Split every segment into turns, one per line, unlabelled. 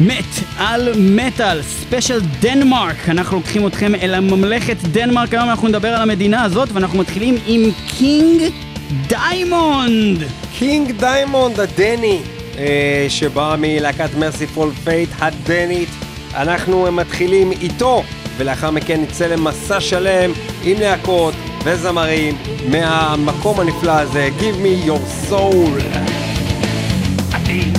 מת על מטאל, ספיישל דנמרק. אנחנו לוקחים אתכם אל הממלכת דנמרק, היום אנחנו נדבר על המדינה הזאת, ואנחנו מתחילים עם קינג דיימונד.
קינג דיימונד הדני, אה, שבא מלהקת Mercyful Fate הדנית. אנחנו מתחילים איתו, ולאחר מכן נצא למסע שלם עם להקות וזמרים מהמקום הנפלא הזה. Give me your soul.
I need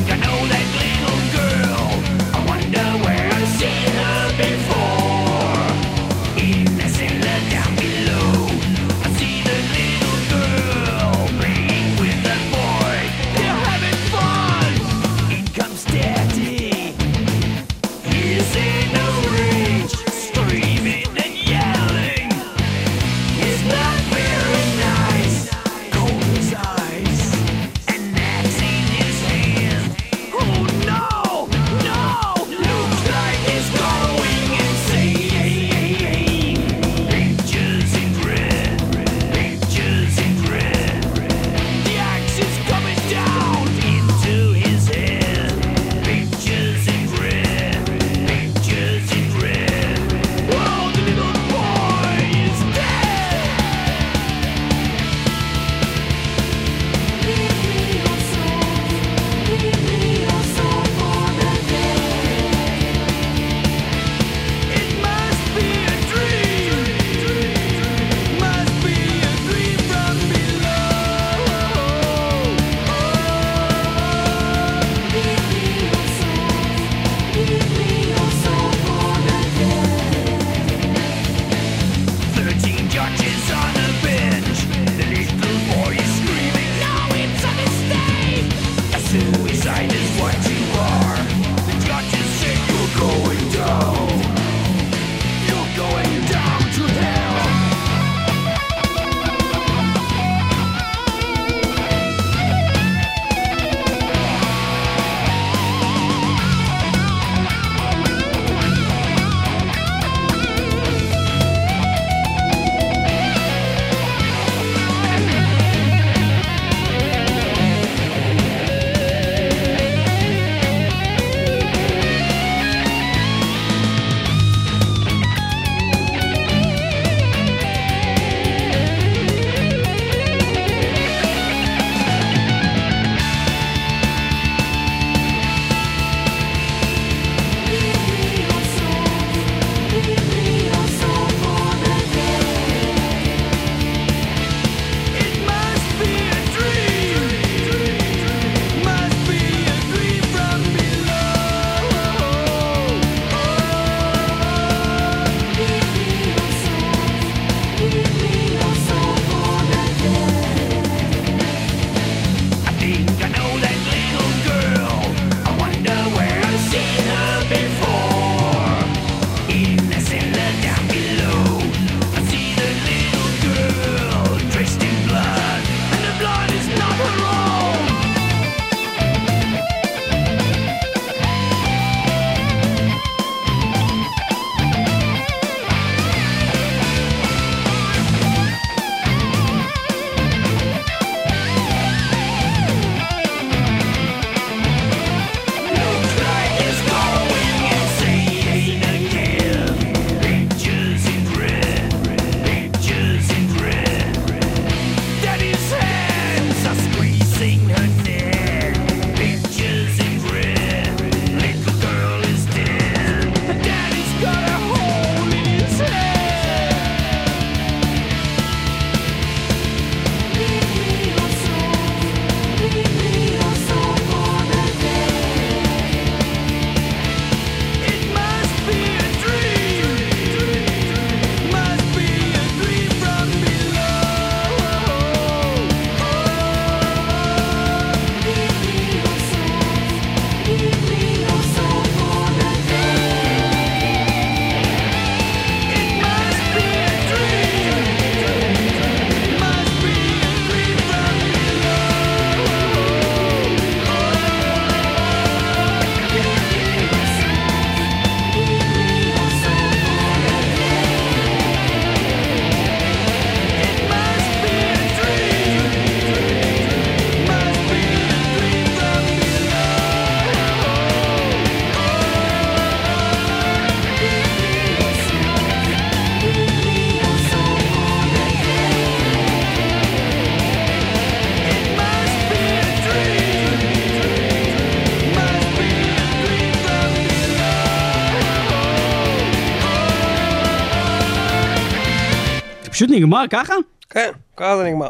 פשוט נגמר ככה?
כן, ככה זה נגמר.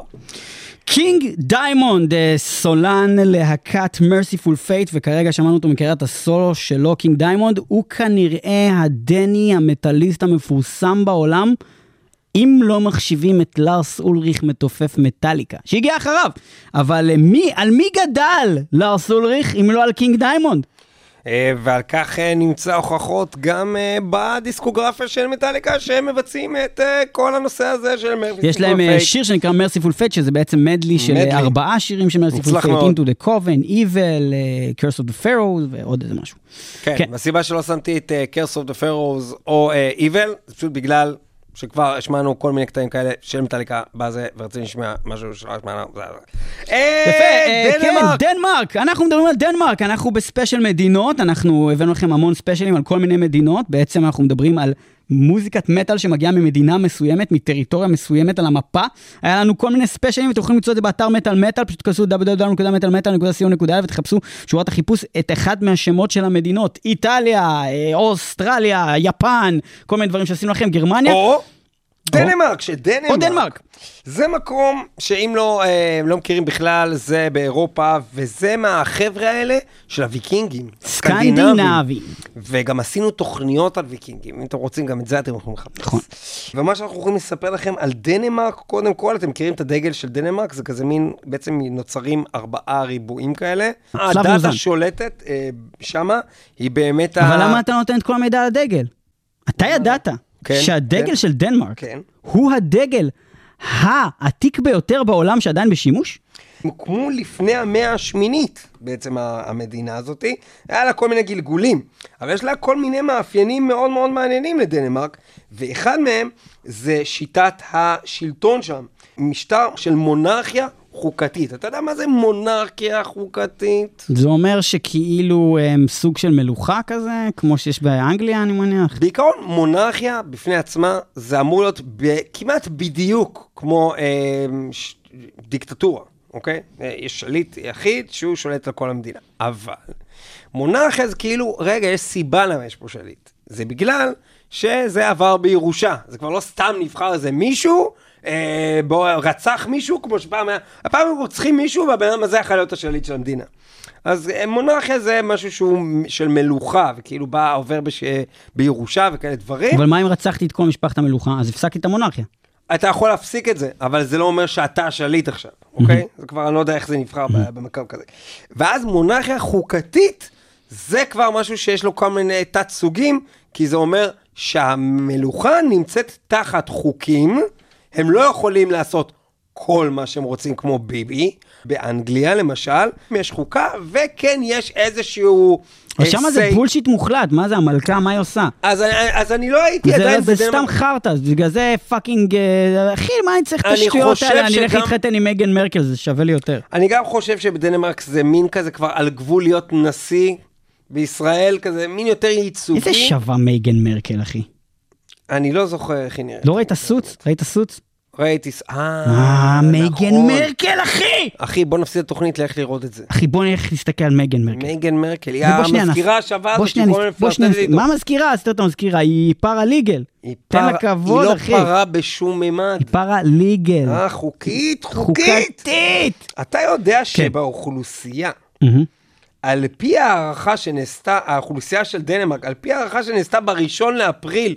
קינג דיימונד, אה, סולן להקת Mercyful Fate, וכרגע שמענו אותו מקריירת הסולו שלו, קינג דיימונד, הוא כנראה הדני המטאליסט המפורסם בעולם, אם לא מחשיבים את לארס אולריך מתופף מטאליקה, שהגיע אחריו. אבל אה, מי, על מי גדל לארס אולריך, אם לא על קינג דיימונד?
אה, ועל כך אה, נמצא הוכחות גם אה, בדיסקוגרפיה של מטאליקה, שהם מבצעים את כל הנושא הזה של Mercyful
יש להם שיר שנקרא Mercyful Fate, שזה בעצם מדלי של
מדלי.
ארבעה שירים של
Mercyful
Fate, the Coven, Evil, אה, Curse of the Pharaohs ועוד איזה משהו.
כן,
כן.
והסיבה שלא שמתי את Curse of the Pharaohs או Evil, זה פשוט בגלל שכבר השמענו כל מיני קטעים כאלה של מטאליקה בזה, ורציתי לשמוע משהו שלא השמענו. זה-
יפה,
אה,
אה, כן,
דנמרק!
דנמרק, אנחנו מדברים על דנמרק, אנחנו בספיישל מדינות, אנחנו הבאנו לכם המון ספיישלים על כל מיני מדינות, בעצם אנחנו מדברים על מוזיקת מטאל שמגיעה ממדינה מסוימת, מטריטוריה מסוימת על המפה. היה לנו כל מיני ספיישלים, אתם יכולים למצוא את זה באתר מטאל מטאל, פשוט תכנסו www.מטאלמטאל.co.il ותחפשו שורת החיפוש את אחד מהשמות של המדינות, איטליה, אה, אוסטרליה, יפן, כל מיני דברים שעשינו לכם, גרמניה,
או דנמרק, שדנמרק.
או דנמרק.
זה מקום שאם לא, אה, לא מכירים בכלל, זה באירופה, וזה מהחבר'ה האלה של הוויקינגים.
סקנדינבי.
וגם עשינו תוכניות על ויקינגים, אם אתם רוצים גם את זה אתם יכולים לחפש.
נכון.
ומה שאנחנו יכולים לספר לכם על דנמרק, קודם כל, אתם מכירים את הדגל של דנמרק? זה כזה מין, בעצם נוצרים ארבעה ריבועים כאלה. הדת
מאוזן.
השולטת אה, שמה היא באמת ה...
אבל למה אתה נותן את כל המידע על הדגל? אתה ידעת
כן,
שהדגל
כן.
של דנמרק
כן.
הוא הדגל העתיק ביותר בעולם שעדיין בשימוש?
הוקמו לפני המאה השמינית, בעצם המדינה הזאת. היה לה כל מיני גלגולים, אבל יש לה כל מיני מאפיינים מאוד מאוד מעניינים לדנמרק, ואחד מהם זה שיטת השלטון שם. משטר של מונרכיה חוקתית. אתה יודע מה זה מונרכיה חוקתית?
זה אומר שכאילו הם סוג של מלוכה כזה, כמו שיש באנגליה אני מניח.
בעיקרון, מונרכיה בפני עצמה, זה אמור להיות ב- כמעט בדיוק כמו אה, ש- דיקטטורה, אוקיי? אה, יש שליט יחיד שהוא שולט על כל המדינה. אבל מונרכיה זה כאילו, רגע, יש סיבה למה יש פה שליט. זה בגלל שזה עבר בירושה. זה כבר לא סתם נבחר איזה מישהו, אה, בו רצח מישהו, כמו שפעם היה, הפעם הם רוצחים מישהו והבן אדם הזה יכול להיות השליט של המדינה. אז אה, מונרכיה זה משהו שהוא של מלוכה, וכאילו בא, עובר בש... בירושה וכאלה דברים.
אבל מה אם רצחתי את כל משפחת המלוכה? אז הפסקתי את המונרכיה.
אתה יכול להפסיק את זה, אבל זה לא אומר שאתה השליט עכשיו, אוקיי? זה כבר, אני לא יודע איך זה נבחר ב- במקום כזה. ואז מונרכיה חוקתית, זה כבר משהו שיש לו כל מיני תת סוגים, כי זה אומר שהמלוכה נמצאת תחת חוקים, הם לא יכולים לעשות כל מה שהם רוצים כמו ביבי. באנגליה למשל, יש חוקה, וכן יש איזשהו...
שמה זה. בולשיט מוחלט, מה זה המלכה, מה היא עושה?
אז, אז אני לא הייתי
זה,
עדיין
זה. סתם חרטא, בגלל זה fucking, אה, אחי, מה אני צריך את השטויות האלה? אני אלך להתחתן עם מייגן מרקל, זה שווה לי יותר.
אני גם חושב שבדנמרק זה מין כזה כבר על גבול להיות נשיא, בישראל כזה מין יותר ייצוגי.
איזה שווה מייגן מרקל, אחי?
אני לא זוכר איך היא נראית.
לא ראית Suits? ראית Suits?
ראיתי... ס-
אה, מייגן
נכון.
מרקל, אחי!
אחי, בוא נפסיד את התוכנית, לך לראות את זה.
אחי, בוא נלך להסתכל על מייגן מרקל.
מייגן מרקל, היא המזכירה השווה הזאת,
שנייה,
שכל
נס-
הזמן
בוא שנייה,
מפלרטטת איתו.
מה מזכירה? סתר את המזכירה, היא פרה ליגל.
היא
תן לה כבוד,
היא
אחי.
לא פרה בשום ממד.
היא פרה ליגל.
אה, חוקית, חוקית.
חוקתית!
אתה יודע
כן.
שבאוכלוסייה. על פי הערכה שנעשתה, האוכלוסייה של דנמרק, על פי הערכה שנעשתה בראשון לאפריל,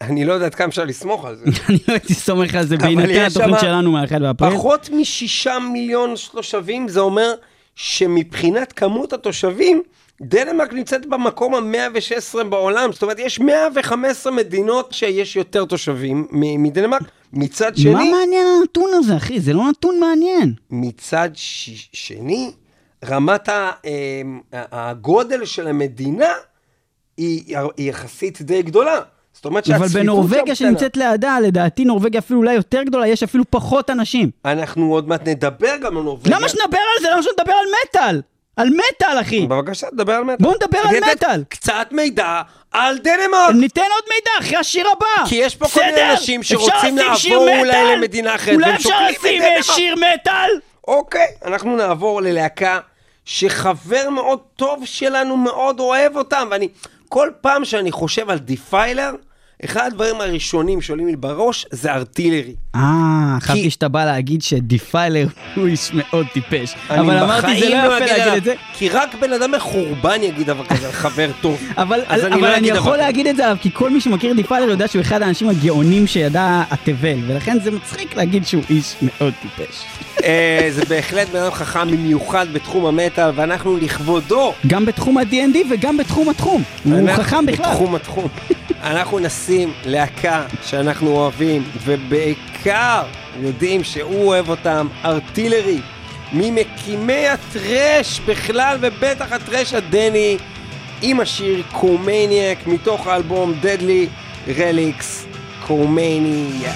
אני לא יודע עד כמה אפשר לסמוך על זה.
אני לא הייתי סומך על זה בהינתן התוכנית שלנו מהאחד באפריל.
פחות משישה מיליון תושבים, זה אומר שמבחינת כמות התושבים, דנמרק נמצאת במקום ה-116 בעולם. זאת אומרת, יש 115 מדינות שיש יותר תושבים מדנמרק. מצד
מה
שני,
מעניין הנתון הזה, אחי? זה לא נתון מעניין.
מצד ש- שני, רמת ה- אמ, הגודל של המדינה היא, היא יחסית די גדולה. זאת אומרת
אבל
שהצפיפות
בנורבגיה
שם קטנה.
שנמצאת לידה, לדעתי נורבגיה אפילו אולי יותר גדולה, יש אפילו פחות אנשים.
אנחנו עוד מעט נדבר גם על נורבגיה.
למה שנדבר על זה? למה שנדבר על מטאל? על מטאל, אחי.
בבקשה, תדבר על מטאל.
בוא נדבר על מטאל.
קצת מידע על דנמרק.
ניתן עוד מידע אחרי השיר הבא.
כי יש פה כל מיני? אנשים שרוצים לעבור אולי? למדינה אחרת,
אולי אפשר לשים אה. שיר מטאל?
אוקיי, אנחנו נעבור ללהקה שחבר מאוד טוב שלנו מאוד אוהב אותם, ואני, כל פעם שאני חושב על דיפיילר,
אחד הדברים הראשונים שעולים לי בראש זה Artillery.
אה, חשבתי
כי-
שאתה בא להגיד שדיפיילר הוא איש מאוד טיפש.
אני
אבל אמרתי, זה
בחיים
לא יפה להגיד את זה.
כי רק בן אדם מחורבן יגיד דבר כזה על חבר טוב.
אבל,
אז
אבל
אני לא
אני
דבר
יכול
כזה.
להגיד את זה עליו, כי כל מי שמכיר דיפיילר יודע שהוא אחד האנשים הגאונים שידע התבל, ולכן זה מצחיק להגיד שהוא איש מאוד טיפש.
אה, זה בהחלט בן אדם חכם במיוחד בתחום המטאל, ואנחנו לכבודו.
גם בתחום ה-D&D וגם בתחום התחום. הוא חכם בכלל.
בתחום התחום. אנחנו נשים להקה שאנחנו אוהבים, ובעיקר יודעים שהוא אוהב אותם, ארטילרי, ממקימי הטרש בכלל, ובטח הטרש הדני, עם השיר קומניאק, מתוך האלבום Deadly Relics, קומניה.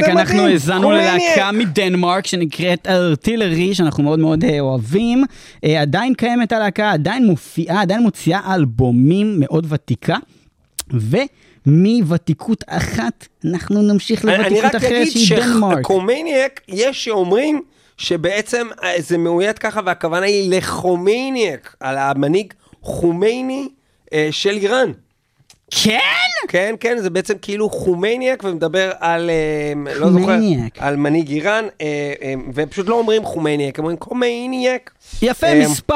זה
אנחנו האזנו. ללהקה מדנמרק שנקראת ארטילרי, שאנחנו מאוד מאוד אה, אוהבים. אה, עדיין קיימת הלהקה, עדיין מופיעה, עדיין מוציאה אלבומים מאוד ותיקה. ומוותיקות אחת, אנחנו נמשיך
אני- אני רק
לוותיקות אחרת
אגיד
שהיא דנמרק.
שקומניאק, יש שאומרים שבעצם אה, זה מאוית ככה, והכוונה היא לחומייניאק, על המנהיג חומייני אה, של איראן.
כן?
כן, כן, זה בעצם כאילו Khomaniac, ומדבר על, אה, לא זוכר. על מנהיג איראן, אה, אה, ופשוט לא אומרים Khomaniac, הם אומרים Khomaniac.
יפה, מספר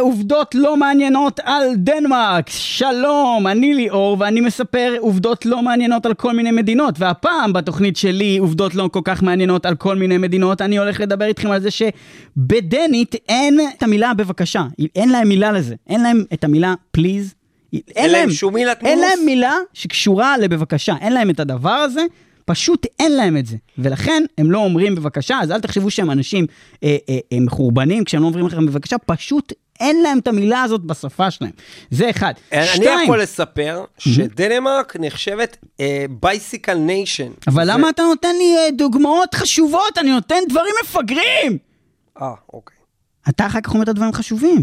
עובדות לא מעניינות על דנמרק. שלום, אני ליאור, ואני מספר עובדות לא מעניינות על כל מיני מדינות. והפעם בתוכנית שלי, עובדות לא כל כך מעניינות על כל מיני מדינות, אני הולך לדבר איתכם על זה שבדנית אין את המילה בבקשה. אין להם מילה לזה. אין להם את המילה please. אין
להם שום מילת
אין
נימוס?
להם מילה שקשורה לבבקשה. אין להם את הדבר הזה. פשוט אין להם את זה, ולכן הם לא אומרים בבקשה, אז אל תחשבו שהם אנשים אה, אה, אה, מחורבנים כשהם לא אומרים לכם בבקשה, פשוט אין להם את המילה הזאת בשפה שלהם. זה אחד.
אני
שתיים,
יכול לספר שדנמרק נחשבת bicycle nation.
אבל למה אתה נותן לי אה, דוגמאות חשובות? אני נותן דברים מפגרים!
אה, אוקיי,
אתה אחר כך אומר את הדברים החשובים,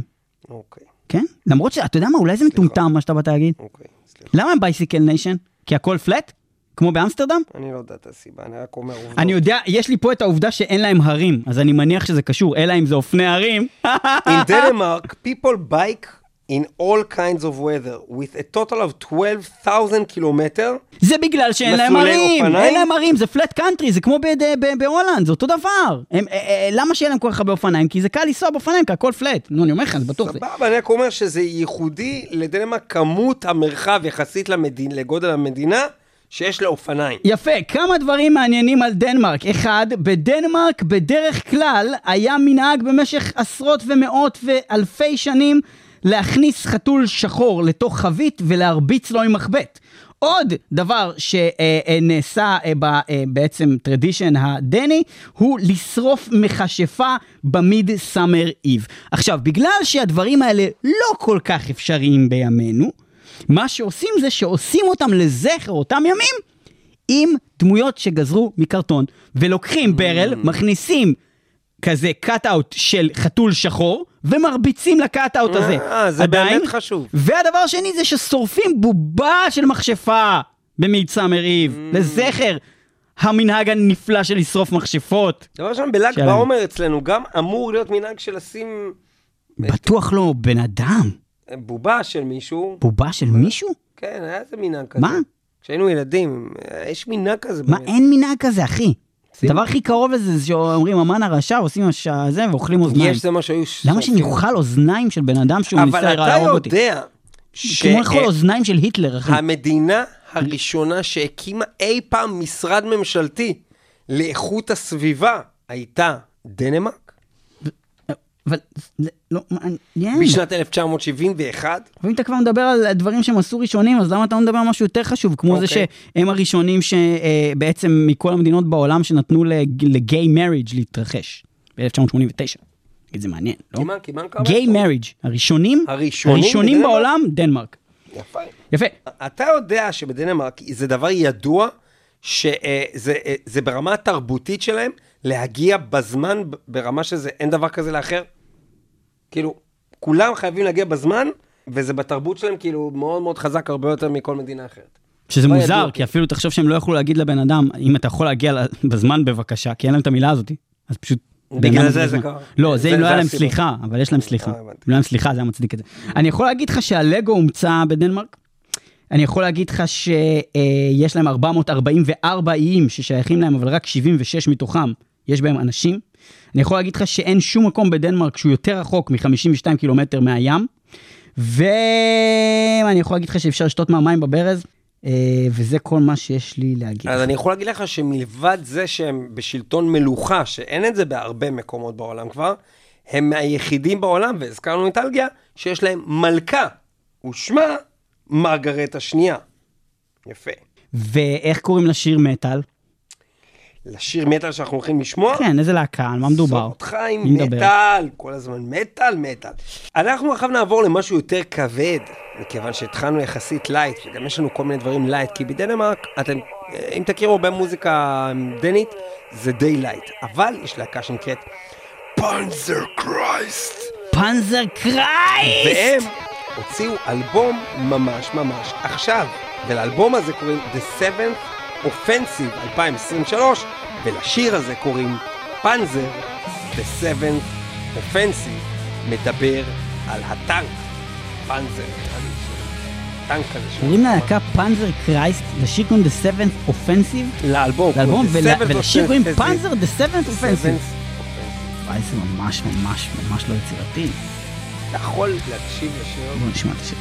אוקיי,
כן? למרות שאתה יודע מה, אולי זה מטומטם מה שאתה באת להגיד.
אוקיי, סליחה.
למה הם bicycle nation? כי הכל flat? כמו באמסטרדם?
אני לא יודע את הסיבה, אני רק אומר עובדות.
אני יודע, יש לי פה את העובדה שאין להם הרים, אז אני מניח שזה קשור, אלא אם זה אופני הרים.
In Denmark, people bike in all kinds of weather, with a total of 12,000 קילומטר.
זה בגלל שאין להם הרים,
אופניים?
אין להם הרים, זה flat country, זה כמו בהולנד, זה אותו דבר. הם, אה, אה, למה שיהיה להם כל כך הרבה אופניים? כי זה קל לנסוע באופניים, כי הכל flat. נו, אני אומר לך, זה בטוח.
סבבה, אני רק אומר שזה ייחודי לדנמרק כמות המרחב יחסית למדין, לגודל המדינה שיש לאופניים.
יפה, כמה דברים מעניינים על דנמרק. אחד, בדנמרק בדרך כלל היה מנהג במשך עשרות ומאות ואלפי שנים להכניס חתול שחור לתוך חבית ולהרביץ לו עם מחבט. עוד דבר שנעשה בעצם tradition הדני, הוא לשרוף מכשפה ב midsummer eve. עכשיו, בגלל שהדברים האלה לא כל כך אפשריים בימינו, מה שעושים זה שעושים אותם לזכר אותם ימים עם דמויות שגזרו מקרטון, ולוקחים barrel, מכניסים כזה cut-out של חתול שחור, ומרביצים ל cut-out הזה.
אה, זה
עדיין.
באמת חשוב.
והדבר השני זה ששורפים בובה של מכשפה במידסאמר איב,
Mm.
לזכר המנהג הנפלא של לשרוף מכשפות.
דבר ראשון, בל"ג
שלום.
בעומר אצלנו גם אמור להיות מנהג של לשים
בטוח לא בן אדם.
בובה של מישהו.
בובה של מישהו?
כן, היה איזה מנהג כזה.
מה?
כשהיינו ילדים, יש מנהג כזה.
מה,
באמת.
אין מנהג כזה, אחי. הדבר הכי קרוב לזה זה שאומרים המן הרשע, עושים הש- זה ואוכלים אוזניים.
יש זה מה שהיו...
למה
שורפים.
שנאכל אוזניים של בן אדם שהוא ניסה
אבל אתה
להרוג אותי?
יודע ש...
כמו לאכול אוזניים של היטלר, אחי.
המדינה הראשונה שהקימה אי פעם משרד ממשלתי לאיכות הסביבה הייתה דנמרק
אבל זה לא מעניין.
בשנת 1971.
ואם אתה כבר מדבר על דברים שהם עשו ראשונים, אז למה אתה לא מדבר על משהו יותר חשוב? כמו זה
אוקיי.
שהם הראשונים שבעצם מכל המדינות בעולם שנתנו לגיי מריג' להתרחש. ב-1989. זה מעניין, לא?
כמעט, כמעט כמה?
גיי מריג' הראשונים,
הראשונים
הראשונים? בעולם, דנמרק.
יפה.
יפה.
אתה יודע שבדנמרק זה דבר ידוע, שזה אה, זה ברמה התרבותית שלהם, להגיע בזמן, ברמה שזה, אין דבר כזה לאחר. כאילו, כולם חייבים להגיע בזמן, וזה בתרבות שלהם כאילו מאוד מאוד חזק, הרבה יותר מכל מדינה אחרת.
שזה
לא
מוזר,
ידוע.
כי אפילו תחשוב שהם לא יכלו להגיד לבן אדם, אם אתה יכול להגיע בזמן בבקשה, כי אין להם את המילה הזאת. אז פשוט...
בגלל זה זה. קרה.
לא,
זה-
אם לא היה להם. סליחה, אבל יש להם סליחה.
אה,
אם
הבנתי.
לא היה להם סליחה, זה היה מצדיק את זה. אני יכול להגיד לך שהלגו הומצא בדנמרק? אני יכול להגיד לך שיש להם 444 איים ששייכים להם, אבל רק 76 מתוכם יש בהם אנשים. אני יכול להגיד לך שאין שום מקום בדנמרק שהוא יותר רחוק מ-52 קילומטר מהים. ואני יכול להגיד לך שאפשר לשתות מהמים בברז, אה, וזה כל מה שיש לי להגיד.
אז אני יכול להגיד לך שמלבד זה שהם בשלטון מלוכה, שאין את זה בהרבה מקומות בעולם כבר, הם מהיחידים בעולם, והזכרנו את אלגיה, שיש להם מלכה, ושמה מרגרט השנייה. יפה.
ואיך קוראים לשיר מטאל?
לשיר מטאל שאנחנו הולכים לשמוע,
כן, איזה להקה, על מה מדובר? מי מדבר?
מטאל, כל הזמן מטאל, מטאל. אנחנו עכשיו נעבור למשהו יותר כבד, מכיוון שהתחלנו יחסית light, וגם יש לנו כל מיני דברים light, כי בדנמרק אתם אם תכירו הרבה מוזיקה דנית, זה די light. אבל יש להקה שנקראת
Panzerchrist. Panzerchrist!
והם הוציאו אלבום ממש ממש עכשיו, ולאלבום הזה קוראים The Seventh Offensive 2023, ולשיר הזה קוראים Panzer The Seventh Offensive, מדבר על הטנק, פאנזר, טנק כזה.
קוראים להקה פאנזר קרייסט, לשיר קוראים The Seventh Offensive,
לאלבום,
לאלבום, ולשיר קוראים. פאנזר The Seventh
The
Offensive.
Seventh Offensive.
וואי, זה ממש ממש ממש לא יצירתי.
אתה יכול להקשיב לשיר?
בואו נשמע את השיר.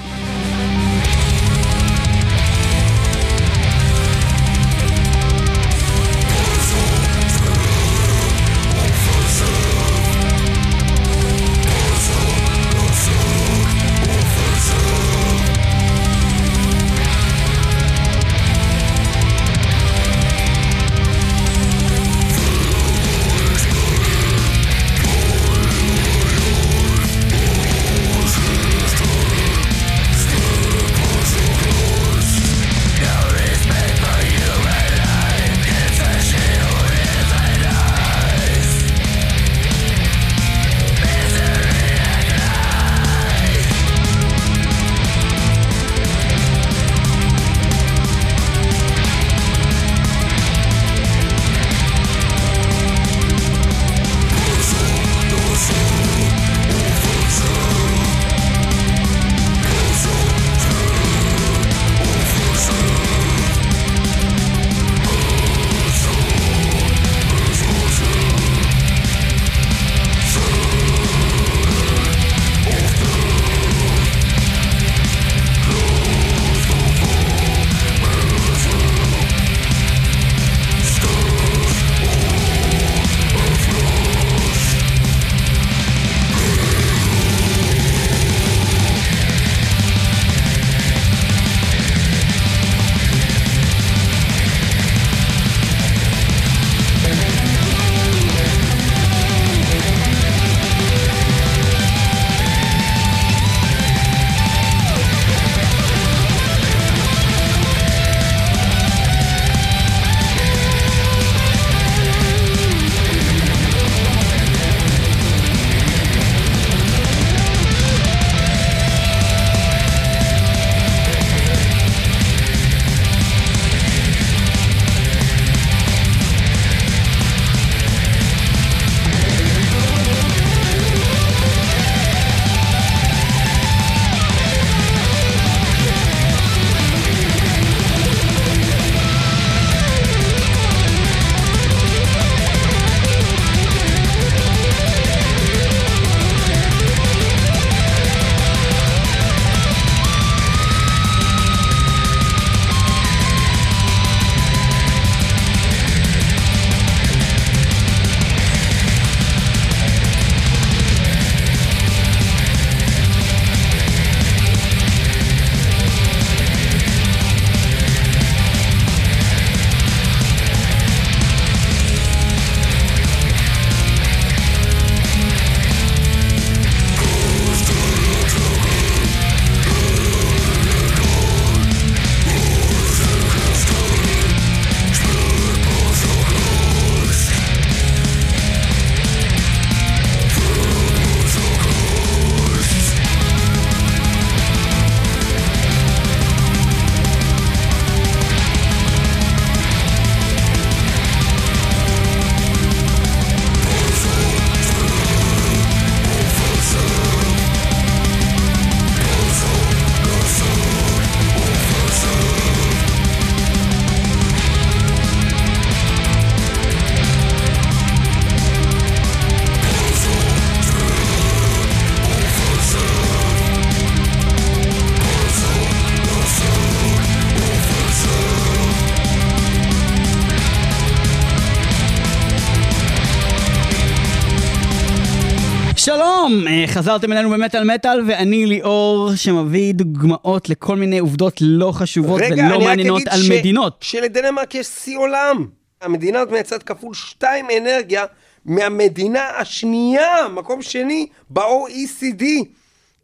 חזרתם אלינו במטאל מטאל, ואני ליאור שמביא דוגמאות לכל מיני עובדות לא חשובות
רגע,
ולא
אני רק
מעניינות
אגיד
על
ש-
מדינות.
שלדנמרק יש שיא עולם. המדינה הזאת מייצרת כפול שתיים אנרגיה מהמדינה השנייה, מקום שני ב-OECD,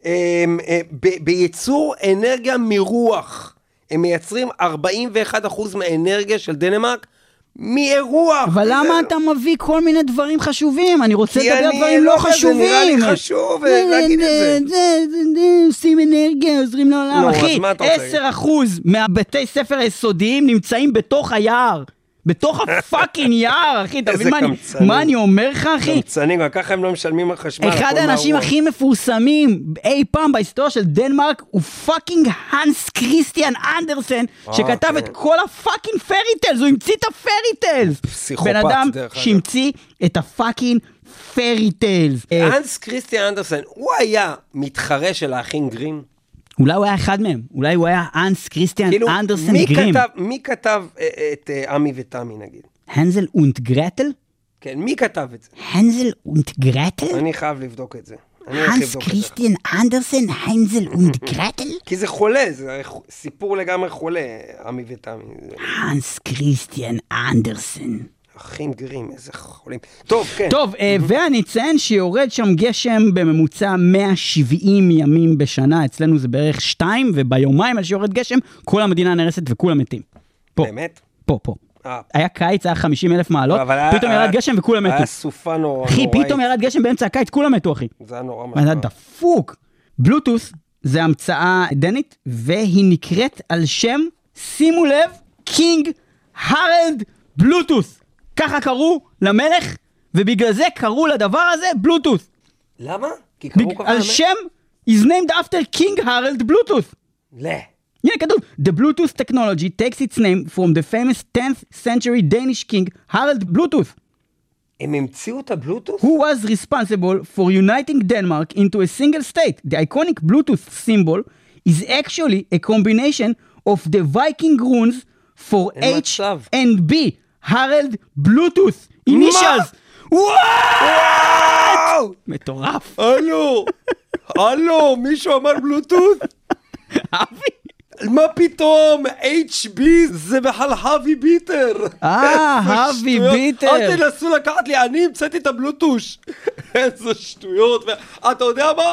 אמ, אה, בייצור אנרגיה מרוח. הם מייצרים 41% מהאנרגיה של דנמרק מאירוח.
אבל למה אתה מביא כל מיני דברים חשובים? אני רוצה
כי
לדבר
אני
דברים
לא
לא
יודע, זה
חשובים.
נראה לי חשוב, אה, להגיד את זה.
זה, זה, זה, עושים אנרגיה, עוזרים לעולם.
אז
אחי,
מה אתה רוצה?
10% מהבתי ספר היסודיים נמצאים בתוך היער. בתוך ה fucking יער, אחי, אתה מבין מה אני-
קמצנים.
מה אני אומר לך, אחי?
קמצנים, גם ככה הם לא משלמים על חשמל.
אחד האנשים. הכי מפורסמים אי פעם בהיסטוריה של דנמרק הוא fucking האנס קריסטיאן אנדרסן, שכתב
כן.
את כל ה fucking fairy tales, הוא המציא את ה fairy tales.
פסיכופת,
בן אדם. שהמציא את הפאקינג פרי טיילס.
אנס כריסטיאן אנדרסן, הוא היה מתחרה של האחים גרים?
אולי הוא היה אחד מהם, אולי הוא היה האנס קריסטיאן
כאילו,
אנדרסן מגרים.
כתב- מי כתב אה, את אה, עמי ותמי נגיד?
Hänsel und Gretel?
כן, מי כתב את זה?
Hänsel und Gretel?
אני חייב לבדוק את זה.
הנס. קריסטיאן אנדרסן, Hänsel und Gretel?
כי זה חולה, זה סיפור לגמרי חולה, עמי ותמי.
הנס קריסטיאן אנדרסן.
אחים גרים, איזה חולים. טוב, כן.
טוב, אה, ואני אציין שיורד שם גשם בממוצע 170 ימים בשנה, אצלנו זה בערך 2, וביומיים על שיורד גשם, כל המדינה נהרסת וכולם מתים. פה,
באמת?
פה, פה.
אה,
היה קיץ, היה 50 אלף מעלות,
היה-
פתאום ירד
היה-
גשם וכולם מתו.
היה סופה נורא
אחי,
נוראית.
פתאום ירד גשם באמצע הקיץ, כולם מתו, אחי.
זה היה נורא
ואתה
משמע.
דפוק. בלוטוס זה המצאה דנית, והיא נקראת על שם, שימו לב, King Harald Bluetooth. ככה קראו למלך, ובגלל זה קראו לדבר הזה בלוטוס.
למה? כי קראו
בג...
ככה...
על
באמת?
שם, is named after King Harold Bluetooth.
לא.
הנה כתוב, The Bluetooth technology takes its name from the famous 10th century Danish king Harold Bluetooth,
הם המציאו את הבלוטוס?
who was responsible for uniting Denmark into a single state. The iconic Bluetooth symbol is actually a combination of the Viking runes for
אין
H
מצב.
and B, Harold Bluetooth, initials. וואו! מטורף.
הלו! הלו, מישהו אמר בלוטות?
אבי.
מה פתאום? HB זה בכלל האבי ביטר.
אה, האבי. ביטר.
אל תנסו לקחת לי, אני המצאתי את הבלוטוש. איזה שטויות. אתה יודע מה?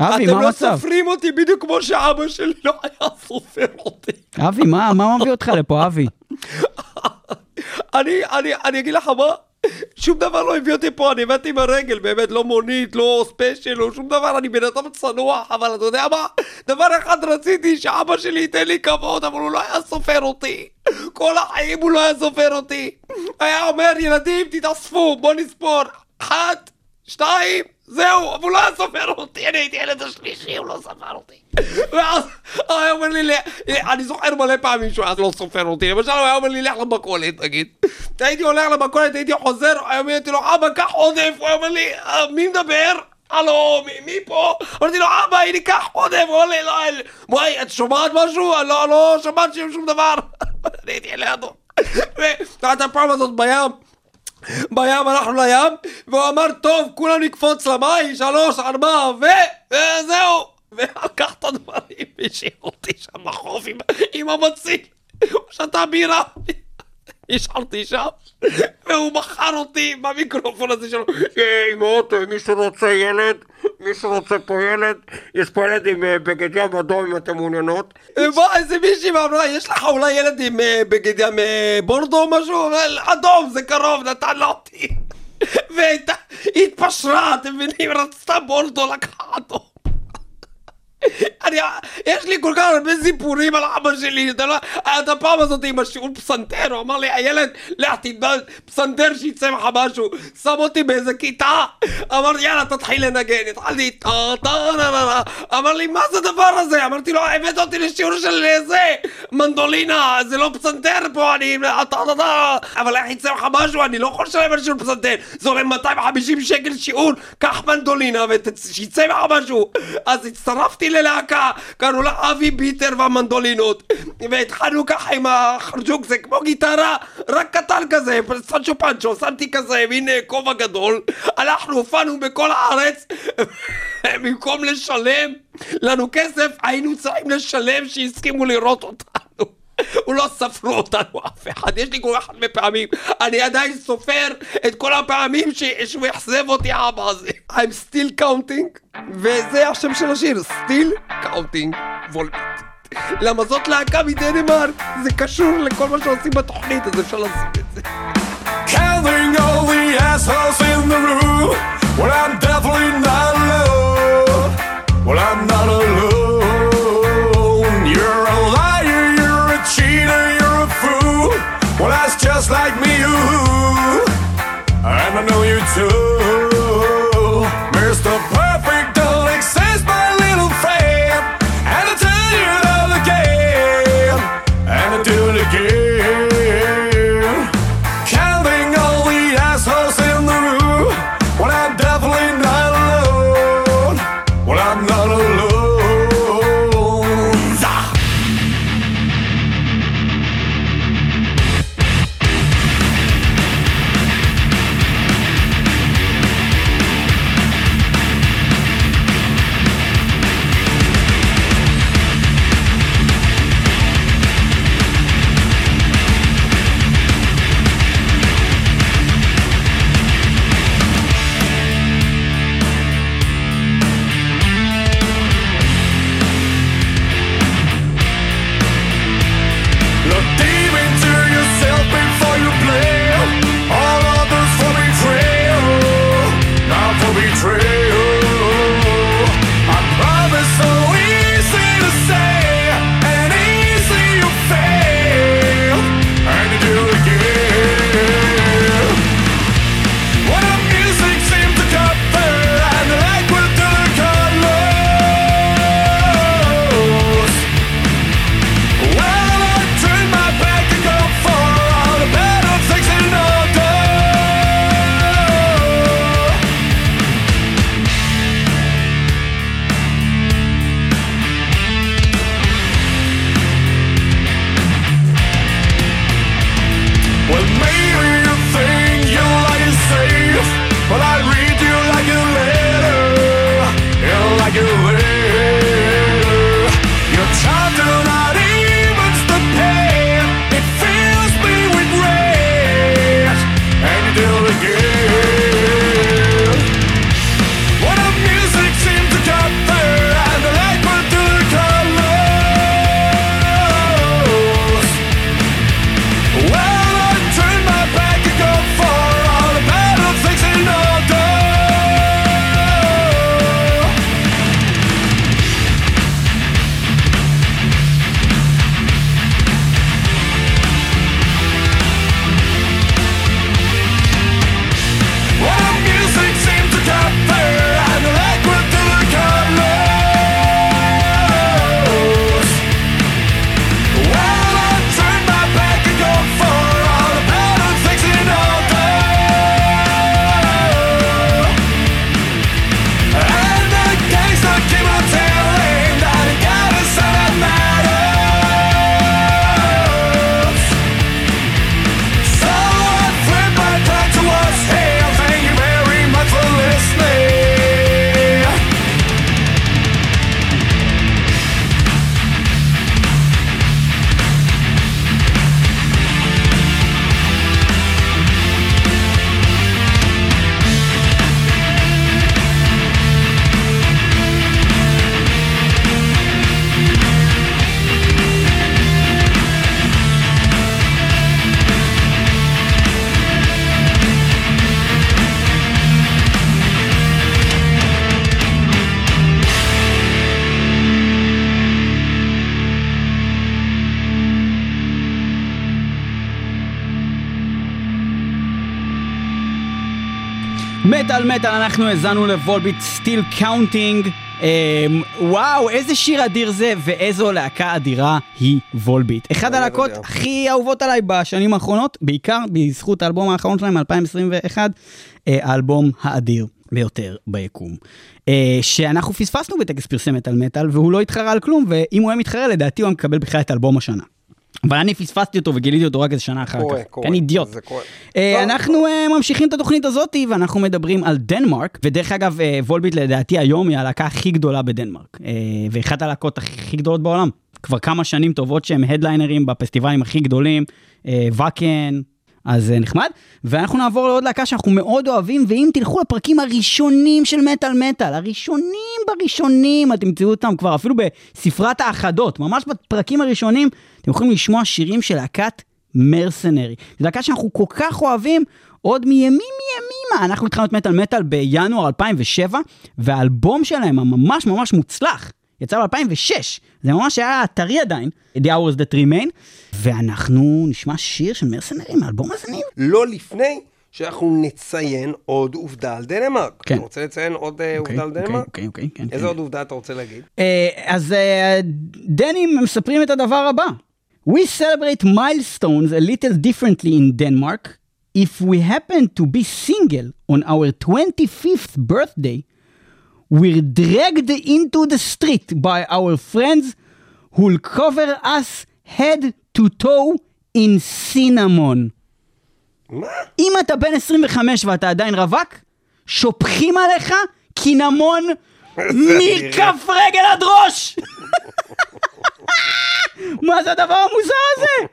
אבי,
אתם
מה
לא
המצב?
סופרים אותי בדיוק כמו שאבא שלי לא היה סופר אותי.
אבי, מה מביא אותך לפה, אבי?
אני, אני, אני אגיד לך מה? שום דבר לא הביא אותי פה, אני באתי ברגל, באמת, לא מונית, לא ספיישל, לא שום דבר, אני בן אדם צנוע, אבל אתה יודע מה? דבר אחד רציתי, שאבא שלי ייתן לי כבוד, אבל הוא לא היה סופר אותי. כל החיים הוא לא היה סופר אותי. היה אומר, ילדים, תתאספו, בוא נספור. אחת, שתיים, זהו, אבל הוא לא היה סופר אותי, אני הייתי ילד השלישי, הוא לא ספר אותי. ואז הוא היה אומר לי, "ל- אני זוכר מלא פעמים שהוא היה לא סופר אותי, למשל הוא היה אומר לי, לך למכולת, נגיד. הייתי הולך למכולת, הייתי חוזר, היה אומר לי אבא, קח עודף, הוא היה אומר לי, "אה, מי מדבר? הלו, מי, פה? אמרתי לו, אבא, הנה, קח עודף, לי, לא, וואי, את שומעת משהו? אני לא, לא שמעת שום דבר. אני הייתי לידו. ואת הפעם הזאת בים, בים הלכנו לים, והוא אמר, טוב, כולם נקפוץ למים, שלוש, ארבע, ו... וזהו. ולקח את הדברים והשאיר אותי שם בחוף עם, עם המציל. הוא שתה בירה. נשארתי שם, והוא מכר אותי במיקרופון הזה שלו. היי, אמהות, מישהו רוצה ילד? מישהו רוצה פה ילד? יש פה ילד עם אה, בגד ים אדום אם אתם מעוניינות. בא איזה מישהי ואמרה, יש לך אולי ילד עם אה, בגד ים אה, בורדו או משהו? אדום, זה קרוב, נתן לו אותי. והתפשרה, אתם מבינים? רצתה בורדו, לקחה אדום. אני, יש לי כל כך הרבה סיפורים על אבא שלי, אתה לא, את הפעם הזאת עם השיעור פסנתר, הוא אמר לי, הילד, לך תדבר פסנתר שיצא לך משהו, שם אותי באיזה כיתה, אמר לי, יאללה, תתחיל לנגן, התחלתי, טה טה נה נה נה, אמר לי, מה זה הדבר הזה? אמרתי לו, הבאת אותי לשיעור של זה, מנדולינה, זה לא פסנתר פה, אני, טה טה טה, אבל איך יצא לך משהו, אני לא יכול לשלם על שיעור פסנתר, זה עולה 250 שקל שיעור, קח מנדולינה ושיצא לך משהו, אז הצטרפתי ללהקה, קראו לה אבי ביטר והמנדולינות והתחלנו ככה עם החרג'וק, זה כמו גיטרה, רק קטן כזה, סנצ'ו פנצ'ו, שמתי כזה, והנה כובע גדול, הלכנו, הופענו בכל הארץ, במקום לשלם לנו כסף, היינו צריכים לשלם שהסכימו לראות אותנו. הוא לא ספרו אותנו אף אחד, יש לי כל כך הרבה פעמים, אני עדיין סופר את כל הפעמים ש- שהוא אכזב אותי האבא הזה. I'm still counting, וזה השם של השיר, still counting volbeat. למה זאת להקה מדנמרק, זה קשור לכל מה שעושים בתוכנית, אז אפשר לשים את זה.
Counting all the assholes in the room. Well, I'm definitely not alone. Well, I'm not alone. You're a liar, you're a cheater, you're a fool. Well, that's just like me, you. And I know you too.
אנחנו האזנו ל Volbeat Still Counting. וואו, איזה שיר אדיר זה, ואיזו להקה אדירה היא Volbeat. אחד הלהקות. הכי אהובות עליי בשנים האחרונות, בעיקר בזכות האלבום האחרון שלהם מ-2021, האלבום האדיר ביותר ביקום. אה, שאנחנו פספסנו בטקס פרסי מטאל מטאל, והוא לא התחרה על כלום, ואם הוא היה מתחרה, לדעתי הוא היה מקבל בכלל את אלבום השנה. אבל אני פספסתי אותו וגיליתי אותו רק איזה שנה אחר כך.
קורה,
קורה. אני אידיוט.
זה קורה.
אה. אנחנו אה, ממשיכים את התוכנית הזאת ואנחנו מדברים על דנמרק, ודרך אגב, אה, וולביט לדעתי היום היא הלהקה הכי גדולה בדנמרק, אה, ואחת הלהקות הכי גדולות בעולם. כבר כמה שנים טובות שהם הדליינרים בפסטיבלים הכי גדולים, אה, ואקן, אז אה, נחמד. ואנחנו נעבור לעוד להקה שאנחנו מאוד אוהבים, ואם תלכו לפרקים הראשונים של מטאל מטאל, הראשונים בראשונים, אתם תמצאו אותם כבר אפילו בספרת האחדות, ממש בפרקים הראשונים, אתם יכולים לשמוע שירים של להקת מרסנרי. זו להקה שאנחנו כל כך אוהבים, עוד מימים מימימה. אנחנו התחלנו את מטאל מטאל בינואר 2007, והאלבום שלהם הממש ממש מוצלח, יצא ב-2006, זה ממש היה טרי עדיין, The Hours That Remain, ואנחנו נשמע שיר של מרסנרי מהאלבום הזה ניב.
לא לפני שאנחנו נציין עוד עובדה על דנמרק.
כן.
אתה רוצה לציין עוד אה, עובדה על דנמרק?
אוקיי, אוקיי, כן.
איזה
כן.
עוד עובדה אתה רוצה להגיד?
אה, אז אה, דנים מספרים את הדבר הבא. We celebrate milestones a little differently in Denmark. If we happen to be single on our 25th birthday, we're dragged into the street by our friends who'll cover us head to toe in cinnamon.
מה?
אם אתה בן 25 ואתה עדיין רווק, שופכים עליך קינמון מכף רגל עד ראש! מה זה הדבר המוזר הזה?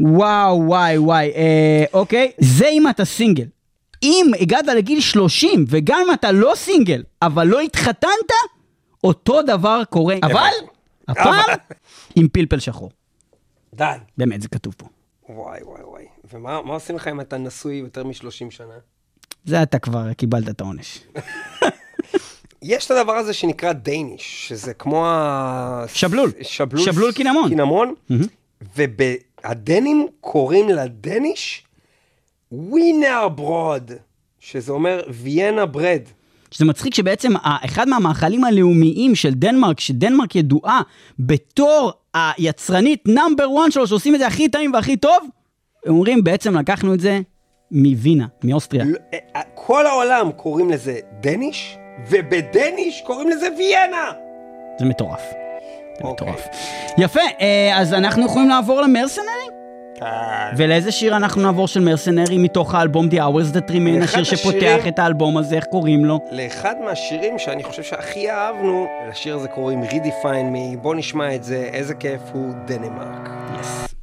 וואו, וואי, וואי, אה, אוקיי. זה אם אתה סינגל. אם הגעת לגיל 30, וגם אם אתה לא סינגל, אבל לא התחתנת, אותו דבר קורה. אבל, הפעם, עם פלפל שחור.
די.
באמת, זה כתוב פה.
וואי וואי וואי. ומה מה עושים לך אם אתה נשוי יותר מ-30 שנה?
זה אתה כבר קיבלת את העונש.
יש את הדבר הזה שנקרא Danish, שזה כמו ה...
שבלול.
שבלול,
שבלול קינמון.
קינמון, והדנים קוראים ל Danish wienerbrød, שזה אומר Vienna bread.
שזה מצחיק שבעצם אחד מהמאכלים הלאומיים של דנמרק, שדנמרק ידועה בתור היצרנית number 1 שלו, שעושים את זה הכי טעים והכי טוב, אומרים בעצם לקחנו את זה מווינה, מאוסטריה.
אה, אה, כל העולם קוראים לזה דניש, ובדניש קוראים לזה ויאנה.
זה מטורף. זה
אוקיי.
מטורף. יפה, אה, אז אנחנו יכולים לעבור למרסנרי? ולאיזה שיר אנחנו נעבור של מרסנרי מתוך האלבום The Hours That Remain, השיר שפותח
השירים-
את האלבום הזה, איך קוראים לו?
לאחד מהשירים שאני חושב שהכי אהבנו, לשיר הזה קוראים Redefine Me, בוא נשמע את זה, איזה כיף הוא דנמרק.
יס.
Redefine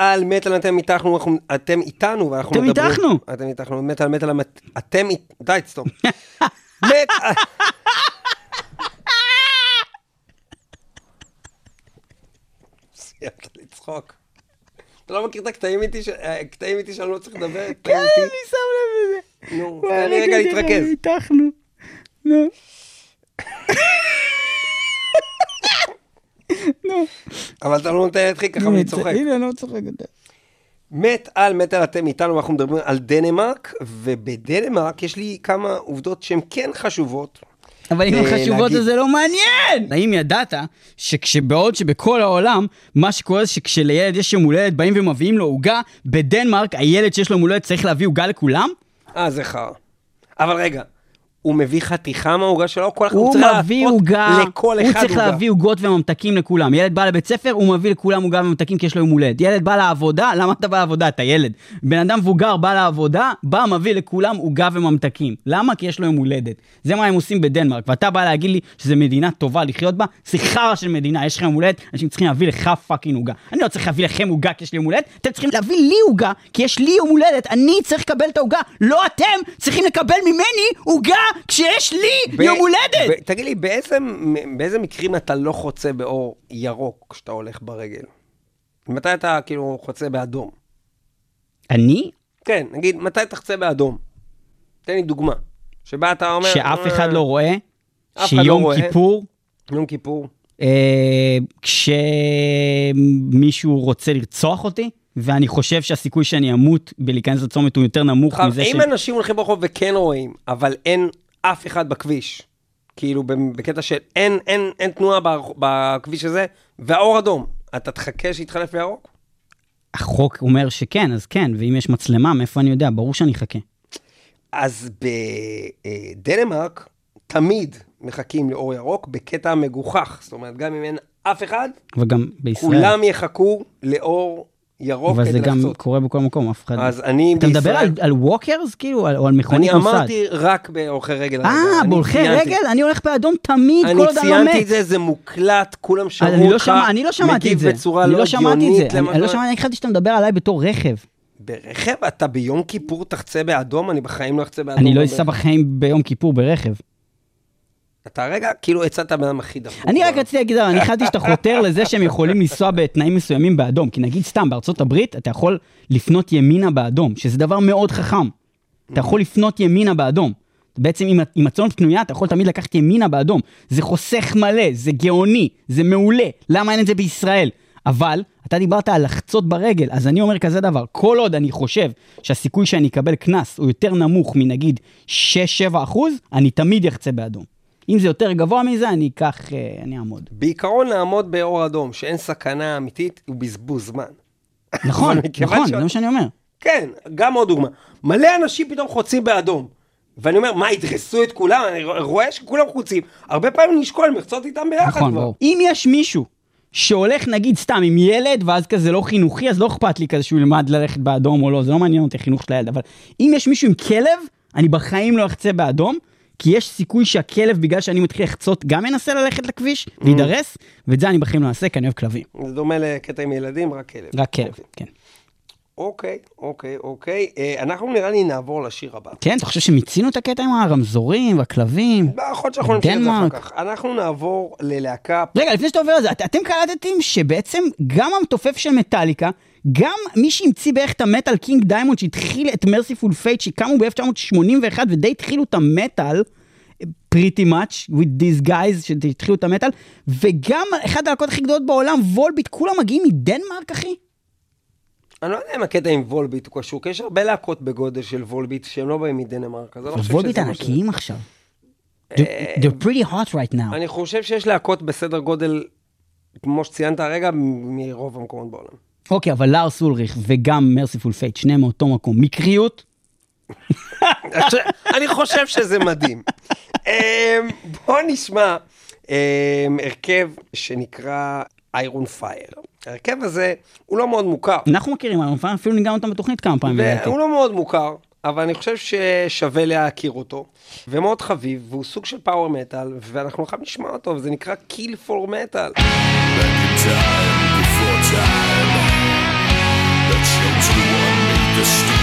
על מטאל, אתם איתנו, אנחנו- אתם איתנו, ואנחנו
אתם
מדברים...
איתנו.
אתם איתנו, מטאל, מטאל, אתם... אית- די, סתום. מת... על- סיימת לצחוק. אתה לא מכיר את הקטעים איתי, ש- אה, קטעים איתי שאני לא צריך לדבר?
כן? אני שם לב לזה.
נו, תן לי רגע להתרכז.
איתנו. נו.
אבל אתה לא נותן לי להתחיל ככה ואני צוחק.
הנה, אני לא צוחק יותר.
מת על מטאל אתם איתנו, ואנחנו מדברים על דנמרק, ובדנמרק יש לי כמה עובדות שהן כן חשובות.
אבל אם
אה,
הן חשובות. אז זה לא מעניין! האם ידעת שכשבעוד שבכל העולם, מה שקורה זה שכשלילד יש יום הולדת באים ומביאים לו עוגה, בדנמרק הילד שיש לו יום הולדת צריך להביא עוגה לכולם?
אה, זה חרא. אבל רגע, הוא מביא חתיכה מהעוגה שלו, כל אחד
הוא
צריך
מביא עוגה,
לכל אחד הוא
צריך
עוגה.
להביא עוגות וממתקים לכולם. ילד בא לבית ספר, הוא מביא לכולם עוגה וממתקים כי יש לו יום הולדת. ילד בא לעבודה, למה אתה בא לעבודה? אתה ילד. בן אדם מבוגר בא לעבודה, בא מביא לכולם עוגה וממתקים. למה? כי יש לו יום הולדת. זה מה הם עושים בדנמרק. ואתה בא להגיד לי שזו מדינה טובה לחיות בה? זה חרא של מדינה, יש לך יום הולדת, אנשים צריכים להביא לך fucking עוגה. אני לא צריך להביא לכם עוגה כי יש לי יום הולדת, אתם צריכים להביא לי עוגה כי יש לי יום הולדת, אני צריך לקבל את העוגה, לא אתם צריכים לקבל ממני עוגה כשיש לי
ב-
יום הולדת!
ב- תגיד לי, באיזה, באיזה מקרים אתה לא חוצה באור ירוק כשאתה הולך ברגל? מתי אתה כאילו חוצה באדום?
אני?
כן, נגיד, מתי תחצה באדום? תן לי דוגמה. שבה אתה אומר...
שאף אחד
"אה,
לא רואה,
אחד לא
שיום
רואה.
כיפור,
יום כיפור.
אה, כשמישהו רוצה לרצוח אותי, ואני חושב שהסיכוי שאני אמות בלהיכנס לצומת הוא יותר נמוך מזה ש...
אם אנשים הולכים ברחוב וכן רואים, אבל אין אף אחד בכביש, כאילו בקטע של אין, אין, אין תנועה בכביש הזה, והאור אדום, אתה תחכה שיתחלף לירוק?
החוק אומר שכן, אז כן, ואם יש מצלמה, מאיפה אני יודע? ברור שאני אחכה.
אז בדנמרק תמיד מחכים לאור ירוק בקטע מגוחך. זאת אומרת, גם אם אין אף אחד,
וגם בישראל.
כולם יחכו לאור ירוק
אבל
כדי
זה גם
לחצות.
קורה בכל מקום, אף אחד...
אז אני
אתה מדבר
בישראל-
על, על ווקרס, כאילו? על, או על מכונית
אני
נוסעת?
אמרתי רק בהולכי רגל.
אה,
אני
בהולכי
ציינתי.
רגל? אני הולך באדום תמיד, כל
אני
עוד אני לא
ציינתי
מת.
את זה, זה מוקלט, כולם שמעו
אני לא,
אותך,
שמע, אני לא שמעתי את זה.
מגיב בצורה
אני
לא
לא שמעתי את זה.
הגיונית
אני, אני לא שמעתי, אני חשבתי שאתה מדבר עליי בתור רכב.
ברכב אתה ביום כיפור תחצה באדום? אני בחיים לא אחצה באדום.
אני לא. אסע בחיים ביום כיפור ברכב.
אתה רגע, כאילו הצעת בן אדם הכי דפוק.
אני רק. רציתי להגיד, אני חשבתי שאתה חותר לזה שהם יכולים לנסוע בתנאים מסוימים באדום. כי נגיד סתם, בארצות הברית אתה יכול לפנות ימינה באדום, שזה דבר מאוד חכם. אתה יכול לפנות ימינה באדום. בעצם אם, אם הצומת פנויה, אתה יכול תמיד לקחת ימינה באדום. זה חוסך מלא, זה גאוני, זה מעולה. למה אין את זה בישראל? אבל אתה דיברת על לחצות ברגל, אז אני אומר כזה דבר, כל עוד אני חושב שהסיכוי שאני אקבל קנס הוא יותר נמוך מנגיד 6-7 אחוז, אני תמיד אחצה באדום. אם זה יותר גבוה מזה, אני אקח, אה, אני אעמוד.
בעיקרון לעמוד באור אדום, שאין סכנה אמיתית, הוא בזבוז זמן.
נכון, נכון, זה מה שאני אומר.
כן, גם עוד דוגמה. מלא אנשים פתאום חוצים באדום. ואני אומר, מה, ידרסו את כולם? אני רואה שכולם חוצים. הרבה פעמים נשקול לחצות איתם ביחד
נכון. ברור. אם יש מישהו שהולך נגיד סתם עם ילד, ואז כזה לא חינוכי, אז לא אכפת לי כזה שהוא ילמד ללכת באדום או לא, זה לא מעניין אותי חינוך של הילד, אבל אם יש מישהו עם כלב, אני בחיים לא אחצה באדום, כי יש סיכוי שהכלב, בגלל שאני מתחיל לחצות, גם ינסה ללכת לכביש וידרס, ואת זה אני בחיים לא אעשה, כי אני אוהב כלבים.
זה דומה לקטע עם ילדים, רק כלב.
רק כלב, כן.
אוקיי, אוקיי, אוקיי. אה, אנחנו נראה לי נעבור לשיר הבא.
כן, אתה חושב שמיצינו את הקטע עם הרמזורים והכלבים?
יכול להיות שאנחנו נמשיך את זה אחר. כך. אנחנו נעבור ללהקה...
רגע, לפני שאתה עובר על זה, את- אתם קלטתם שבעצם גם המתופף של מטאליקה, גם מי שהמציא בערך את המטאל King Diamond שהתחיל את Mercyful Fate שקמו ב-1981 ודי התחילו את המטאל, pretty much with these guys שהתחילו את המטאל, וגם אחת הלהקות הכי גדולות בעולם, Volbeat, כולם מגיעים מדנמרק, אחי?
אני לא יודע אם הקטע עם Volbeat הוא קשור, כי יש הרבה להקות בגודל של Volbeat שהם לא באים מדנמרק, אז אני לא חושב שזה שזה.
Volbeat ענקיים עכשיו. They're they're pretty hot right now.
אני חושב שיש להקות בסדר גודל, כמו שציינת הרגע, מרוב המקומות בעולם.
אוקיי, אבל לארס אולריך וגם Mercyful Fate, שניהם מאותו מקום. מקריות?
אני חושב שזה מדהים. אמ, בוא נשמע אמ, הרכב שנקרא Iron Fire. ההרכב הזה הוא לא מאוד מוכר.
אנחנו מכירים, אנחנו אפילו ניגנו אותם בתוכנית כמה פעמים.
והוא לא מאוד מוכר, אבל אני חושב ששווה להכיר אותו. ומאוד חביב, והוא סוג של power מטאל, ואנחנו חייבים לשמוע אותו, וזה נקרא Kill for Metal.
Time before time.
to unmeet the steel.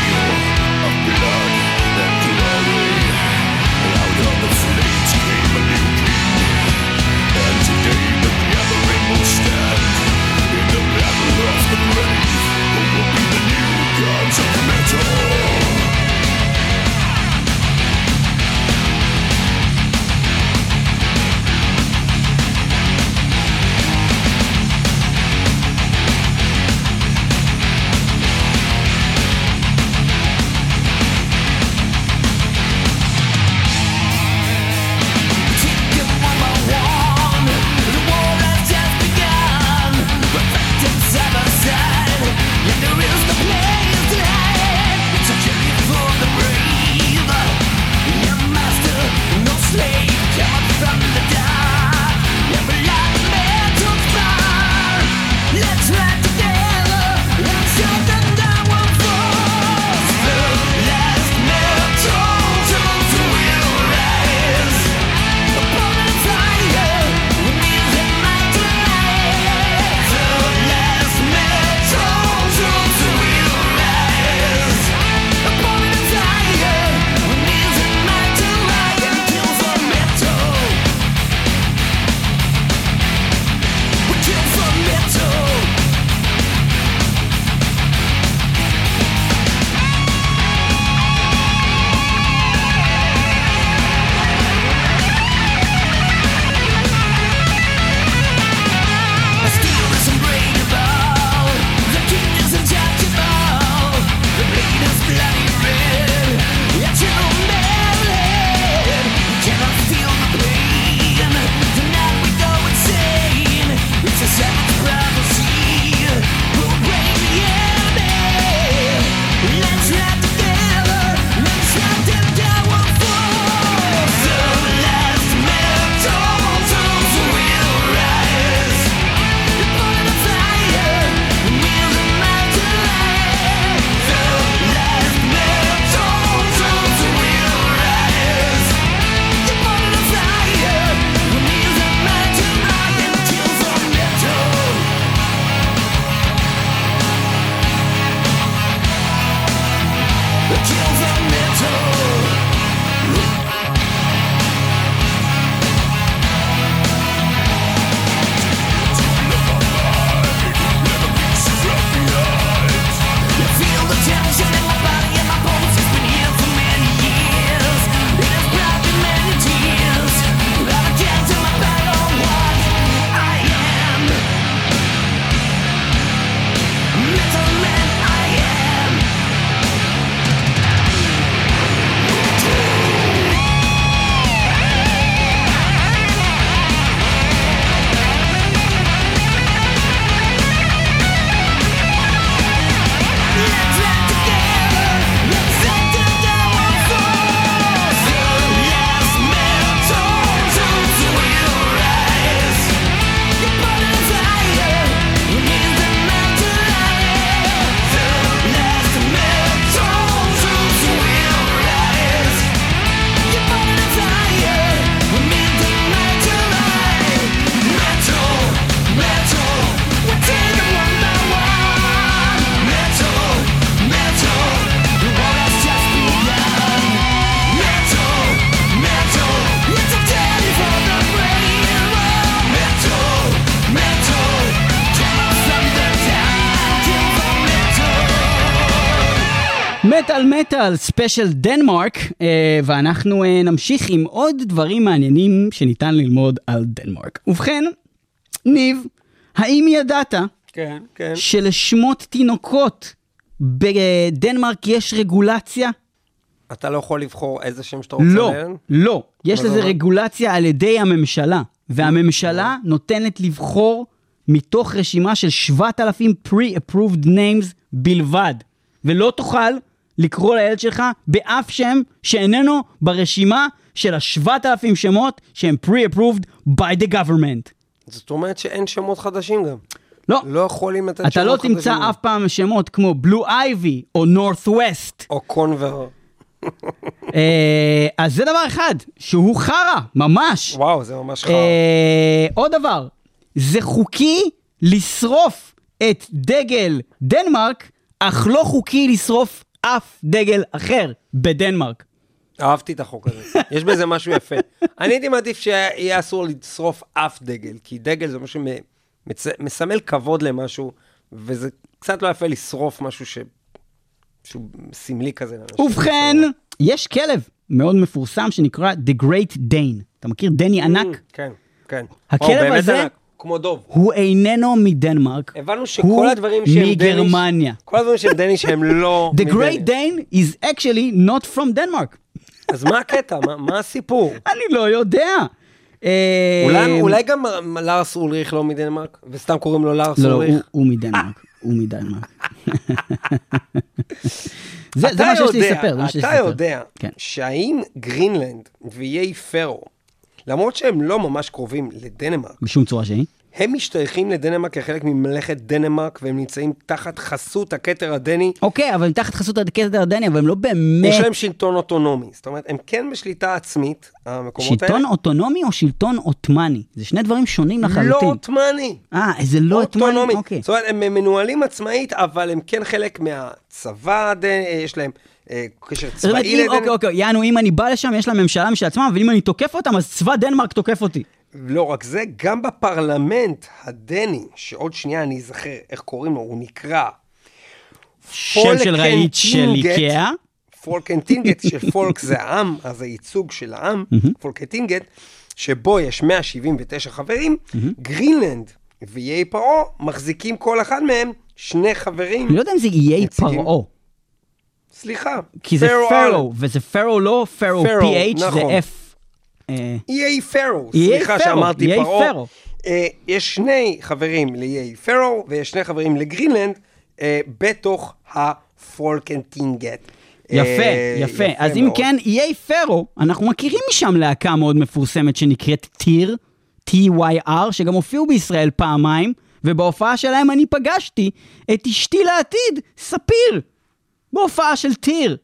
על ספיישל דנמרק, אה, ואנחנו אה, נמשיך עם עוד דברים מעניינים שניתן ללמוד על דנמרק. ובכן, ניב, האם ידעת
כן, כן.
שלשמות תינוקות בדנמרק יש רגולציה?
אתה לא יכול לבחור איזה שם שאתה רוצה?
לא, לא. יש לזה רגולציה על ידי הממשלה, והממשלה נותנת לבחור מתוך רשימה של 7,000 pre-approved names בלבד, ולא תוכל לקרוא לילד שלך באף שם שאיננו ברשימה של ה-7,000 שמות שהם pre-approved by the government.
זאת אומרת שאין שמות חדשים גם.
לא.
לא יכולים לתת שמות חדשים.
אתה לא תמצא אף פעם שמות כמו בלו אייבי או נורת ווסט.
או קונבר.
אה, אז זה דבר אחד, שהוא חרא, ממש.
וואו, זה ממש חרא.
אה, עוד דבר, זה חוקי לשרוף את דגל דנמרק, אך לא חוקי לשרוף אף דגל אחר בדנמרק.
אהבתי את החוק הזה, יש בזה משהו יפה. אני הייתי מעדיף שיהיה אסור לשרוף אף דגל, כי דגל זה משהו שמסמל כבוד למשהו, וזה קצת לא יפה לשרוף משהו ש... שהוא סמלי כזה.
ובכן, יש כלב מאוד מפורסם שנקרא The Great Dane. אתה מכיר דני ענק?
כן, כן.
הכלב הזה-
כמו דוב.
הוא איננו מדנמרק.
הבנו
הוא
שכל הדברים שהם דניש...
מגרמניה.
כל הדברים שהם דניש הם לא...
The. Great Dane is actually not from Denmark.
אז מה הקטע? מה- מה הסיפור?
אני לא יודע.
אולי, אולי גם לארס אולריך לא מדנמרק, וסתם קוראים לו לארס
לא, לא,
אולריך?
הוא- הוא מדנמרק. הוא מדנמרק. זה זה מה שיש לי לספר.
אתה. יודע
כן.
שהאם גרינלנד ואיי פרו, למרות שהם לא ממש קרובים לדנמרק,
בשום צורה שהיא.
הם משתייכים לדנמרק כחלק מממלכת דנמרק, והם נמצאים תחת חסות הכתר הדני.
אוקיי, אבל הם תחת חסות הקטע הדני, אבל הם לא באמת...
יש להם שלטון אוטונומי, זאת אומרת, הם כן בשליטה עצמית, המקומות האלה.
שלטון אוטונומי או שלטון עות'מאני? זה שני דברים שונים
לא
לחלוטין.
עות'מאני.
אה, זה לא עות'מאני? אוקיי.
זאת אומרת, הם מנוהלים עצמאית, אבל הם כן חלק מהצבא יש להם קשר
זאת אומרת,
צבאי לדני.
אוקיי, אוקיי, יענו, אם אני בא לשם, יש להם ממשלה משל עצמם, אבל אם אני תוקף אותם, אז צבא דנמרק תוקף אותי.
לא רק זה, גם בפרלמנט הדני, שעוד שנייה אני אזכר איך קוראים לו, הוא נקרא...
שם של רהיט של איקאה.
Folketinget, ש folk זה העם, אז הייצוג של העם, Folketinget, שבו יש 179 חברים, גרינלנד ואיי פארו מחזיקים כל אחד מהם שני חברים.
אני לא יודע אם זה איי. פרעה,
סליחה,
כי זה
פרו
פרו, וזה פרו לא פרו
פרו,
PH, זה
נכון.
F. אה,
איי פרו,
איי
סליחה
פרו,
שאמרתי
איי
פרעה.
פרו.
אה, יש שני חברים לאיי פרו, ויש שני חברים לגרינלנד, אה, בתוך הפולקנטינגט.
יפה,
אה,
יפה. אז אם. כן, איי פרו, אנחנו מכירים משם להקה מאוד מפורסמת שנקראת טיר, T-Y-R, שגם הופיעו בישראל פעמיים, ובהופעה שלהם אני פגשתי את אשתי לעתיד, ספיר, בהופעה של Týr.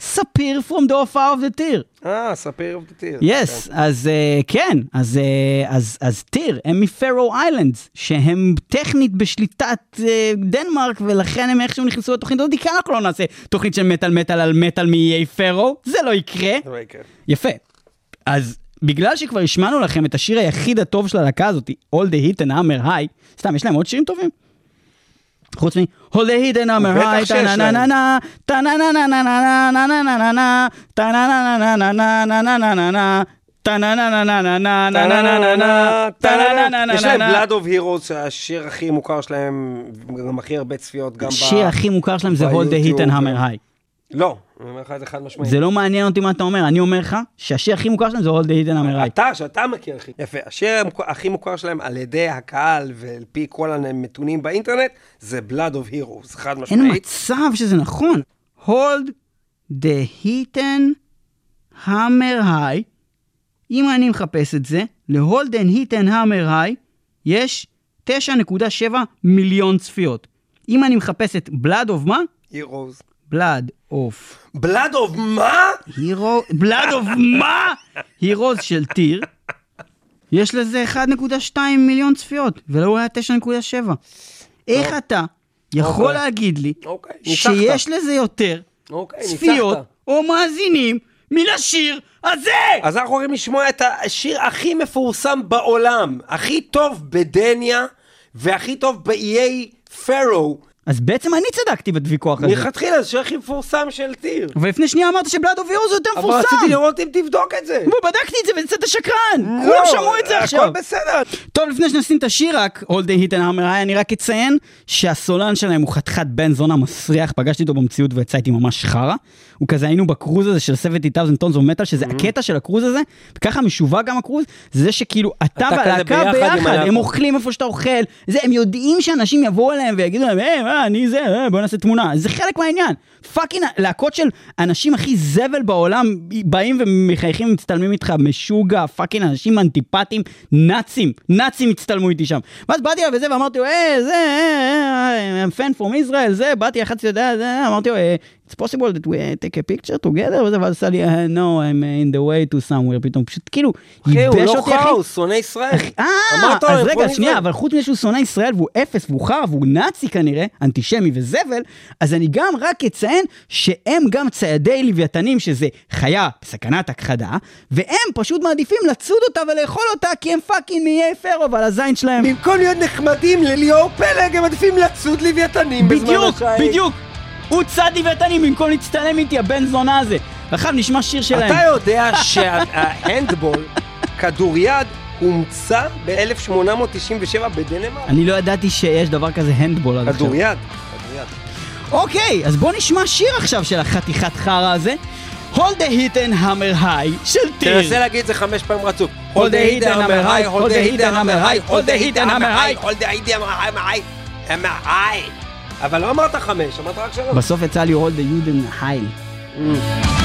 ספיר from the הופעה of the Týr.
אה, ספיר ו
Týr. Yes, אז uh, כן, אז, uh, אז, אז Týr, הם מ Faroe Islands, שהם טכנית בשליטת uh, דנמרק, ולכן הם איכשהו נכנסו לתוכנית הזאת, כי אנחנו לא נעשה תוכנית של מטאל מטאל על מטאל מאיי פארו, זה לא יקרה.
זה לא יקרה.
יפה. אז בגלל שכבר השמענו לכם את השיר היחיד הטוב של הלהקה הזאת, All the Hit and Hammer High, סתם, יש להם עוד שירים טובים? חוץ מ- All the Hit and Hammer
בטח
High,
שיש להם.
טה-נה-נה-נה-נה, טה-נה-נה-נה-נה-נה-נה-נה-נה-נה, טה-נה-נה-נה-נה-נה-נה-נה-נה-נה, טה-נה-נה-נה-נה-נה-נה-נה-נה-נה, טה-נה-נה-נה-נה-נה.
יש להם Blood of Heroes, שהשיר הכי מוכר שלהם, גם הכי הרבה צפיות, גם ב...
השיר הכי מוכר שלהם זה All the Hit
ביוטיוב,
and Hammer
כן.
High.
לא, אני אומר לך את זה חד משמעית.
זה לא מעניין אותי מה אתה אומר, אני אומר לך שהשיר הכי מוכר שלהם זה All the Hit and Hammer High.
אתה, שאתה מכיר הכי. יפה. השיר הכי מוכר שלהם על ידי הקהל ועל פי כל הנתונים באינטרנט, זה Blood of Heroes, חד
אין
משמעית.
מצב שזה נכון. hold the heat and hammer high. אם אני מחפש את זה, ל-hold and hammer high יש 9.7 מיליון צפיות. אם אני מחפש את blood of מה?
Heroes.
Blood of
Blood of מה?
hero, blood of מה? heroes של טיר. יש לזה 1.2 מיליון צפיות, ולא היה 9.7. איך אתה יכול
אוקיי.
להגיד לי
אוקיי.
שיש לזה יותר
אוקיי,
צפיות. או מאזינים מן השיר הזה?
אז אנחנו הולכים לשמוע את השיר הכי מפורסם בעולם, הכי טוב בדניה, והכי טוב באיי פארו.
אז בעצם אני צדקתי בוויכוח הזה.
מלכתחילה זה הכי מפורסם של Týr.
אבל לפני שנייה אמרת ש Blood of Heroes זה יותר מפורסם.
רציתי לראות אם תבדוק את זה.
ובדקתי את זה ויצאת שקרן.
לא,
כולם שמעו את זה עכשיו.
הכל בסדר.
טוב, לפני שנשים את השיר רק, Hold the Heathen Hammer High, אני רק אציין שהסולן שלהם הוא חתיכת בן זונה מסריח, פגשתי אותו במציאות ויצא איתי ממש חרא. הוא כזה, היינו בקרוז הזה של 70,000 Tons of Metal, שזה הקטע של הקרוז הזה, וככה משווק גם הקרוז, זה שכאילו אתה והלהקה
ביחד.
הם אוכלים איפה שאתה אוכל, זה, הם יודעים שאנשים יבואו אליהם ויגידו להם, היי, אני זה, אה, בוא נעשה תמונה, זה חלק מהעניין. fucking, להקות של אנשים הכי זבל בעולם, באים ומחייכים ומצטלמים איתך, משוגע, fucking אנשים אנטיפטיים, נאצים, נאצים הצטלמו איתי שם. ואז באתי אליו וזה, ואמרתי לו, אה, זה, אה, אה, I'm fan from Israel, זה, באתי, לחצתי, יודע, זה, אמרתי לו, אה, it's possible that we uh, take a picture together, וזה, ואז עשה לי, "Uh, no, I'm uh, in the way to somewhere, פתאום פשוט כאילו,
אחי, הוא
ייבש
לא
אותי, אחי.
חרא, הוא שונא ישראל.
אה, אז רגע, שנייה. אבל חוץ מזה שהוא שונא ישראל והוא אפס והוא חרא והוא נאצי כנראה, אנטישמי וזבל, אז אני גם רק אציין שהם גם ציידי לוויתנים, שזה חיה בסכנת הכחדה, והם פשוט מעדיפים לצוד אותה ולאכול אותה, כי הם fucking מאיי פרו ועל הזין שלהם.
במקום להיות נחמדים לליאור פלג, הם עדיפים לצוד לוויתנים בזמן
בדיוק. בדיוק. הוא צד לוויתנים במקום להצטלם איתי, הבן זונה הזה. עכשיו נשמע שיר שלהם.
אתה יודע שההנדבול, כדוריד, הומצא ב-1897 בדנמרק?
אני לא ידעתי שיש דבר כזה הנדבול עד עכשיו.
כדוריד.
אוקיי, אז בוא נשמע שיר עכשיו של החתיכת חרא הזה. Hold the hit and hammer high של טיר.
תנסה להגיד את זה חמש פעמים רצוף.
Hold the heat and hammer high, hold the heat and hammer high, hold the heat and hammer high.
hold the heat and hammer high, hammer high. אבל לא אמרת חמש, אמרת רק שלוש.
בסוף יצא לי hold the. Heat and high,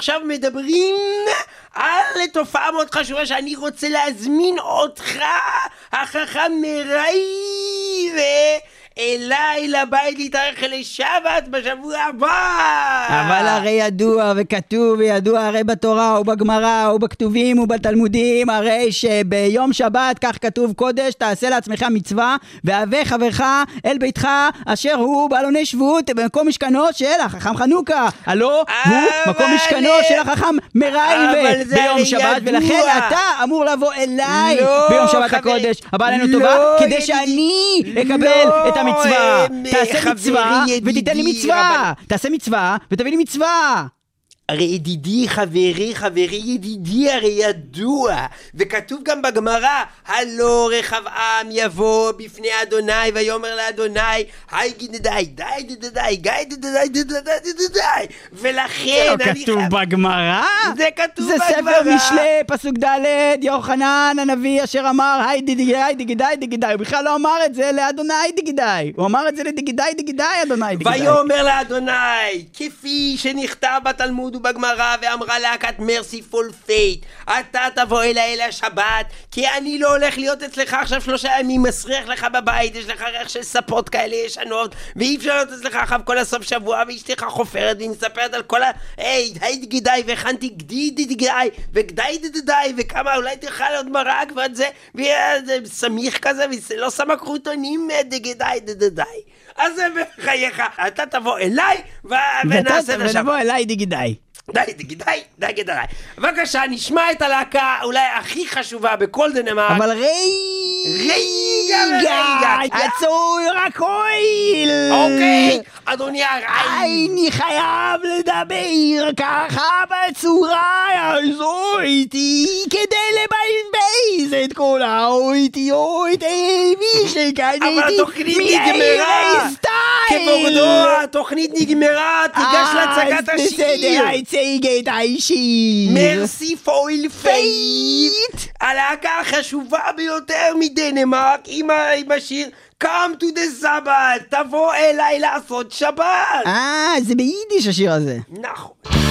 עכשיו מדברים על תופעה מאוד חשובה שאני רוצה להזמין אותך, החכם מראי, אליי לבית להתארח לשבת בשבוע הבא.
אבל הרי ידוע וכתוב וידוע הרי בתורה ובגמרא ובכתובים ובתלמודים הרי שביום שבת כך כתוב קודש תעשה לעצמך מצווה והווה חברך אל ביתך אשר הוא בעלוני שבות במקום משכנו של החכם חנוכה הלא הוא מקום משכנו של החכם מרייבה ביום שבת. ולכן אתה אמור לבוא אליי
לא,
ביום שבת הקודש הבא עלינו
לא,
טובה כדי. שאני אקבל
לא,
את המצווה
אמ,
תעשה
חברי,
מצווה ותיתן לי מצווה. תעשה מצווה ותביא לי מצווה
הרי ידידי, חברי, חברי, ידידי, הרי ידוע, וכתוב גם בגמרא, הלא רחבעם יבוא בפני אדוני, ויאמר לאדוני, היי גידדי, די דידדי, גיא דידדי, דידדי, דידדי, ולכן
לא
אני
כתוב. בגמרא?
זה כתוב
זה
בגמרא.
ספר משלי, פסוק ד', יוחנן הנביא אשר אמר היי דיגידי דיגידי דיגידי, הוא בכלל לא אמר את זה לאדוני דיגידי, הוא אמר את זה לדיגידי דיגידי אדוני דיגידי.
ויאמר לאדוני, כפי שנכתב בתלמוד ובגמרא, ואמרה להקת Mercyful Fate, אתה תבוא אליי אל השבת, כי אני לא הולך להיות אצלך עכשיו שלושה ימים, מסריח לך בבית, יש לך ריח של ספות כאלה ישנות, ואי אפשר להיות אצלך עכשיו כל הסוף שבוע, ואשתך חופרת, והיא מספרת על כל ה... היי, היי דיגידי, והכנתי גדי דיגידי, וגדי דיגידי, וכמה, אולי תאכל עוד מרק, ועוד זה, וסמיך כזה, ולא שמה קרוטונים דיגידי דיגידי. אז זה בחייך, אתה תבוא אליי ונעשה את השבת.
ונבוא אליי דיגידי.
די, די, די, די, די, די. בבקשה, נשמע את הלהקה אולי הכי חשובה בכל דנמרק.
אבל רגע,
רגע,
יצאו רק אויל.
אוקיי, אדוני הרעי.
אני חייב לדבר ככה בצורה הזו איתי כדי לבזבז את כל האויטיות מי שקניתי
אבל התוכנית נגמרה. כבודו, התוכנית נגמרה, תיגש להצגת השיר.
את השיר.
Mercyful Fate, הלהקה החשובה ביותר מדנמרק עם השיר Come to the Sabbath, תבוא אליי לעשות שבת.
אה, זה ביידיש השיר הזה.
נכון.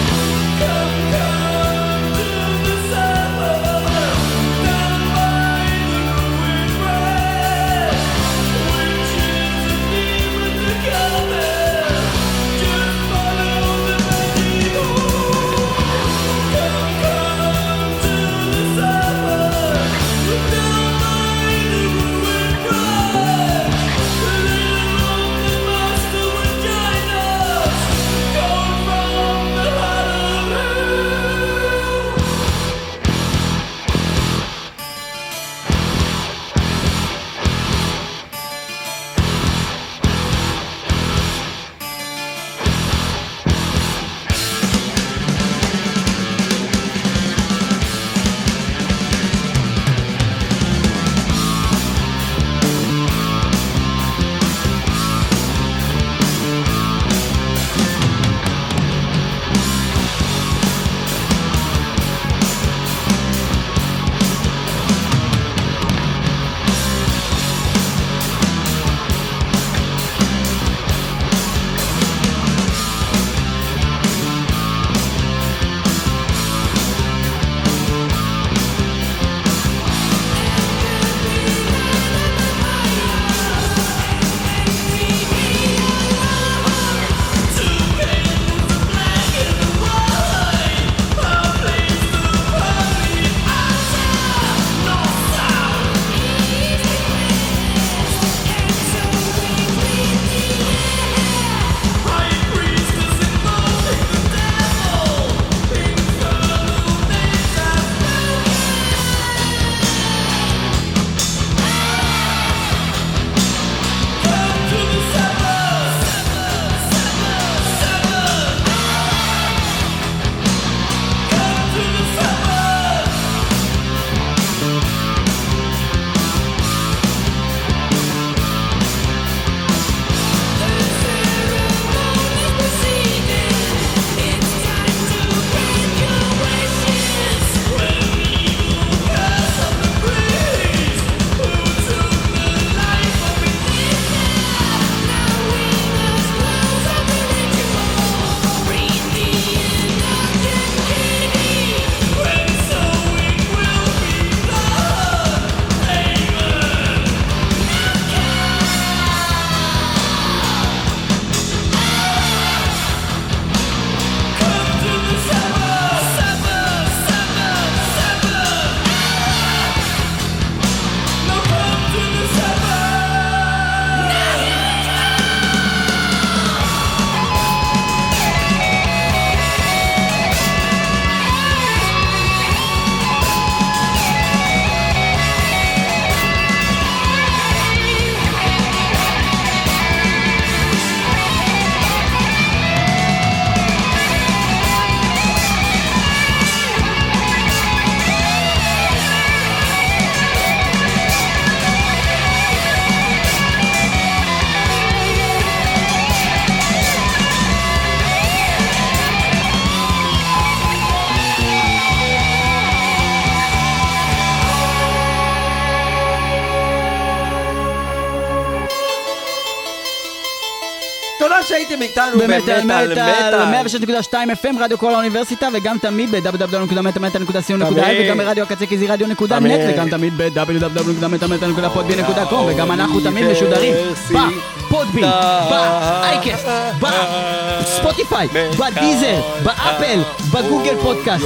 איתנו
במטאל
במטאל
מטאל, 106.2 FM, רדיו כל האוניברסיטה, וגם תמיד ב-www.מטאל-מטאל.co.il,
תמיד.
וגם ברדיו הקצה כי זה רדיו.נט,
תמיד.
וגם תמיד ב-www.מטאל-מטאל.podbean.com, וגם אנחנו תמיד משודרים בפודבין, באייקסט, בספוטיפיי, בדיזר, באפל, בגוגל פודקאסט,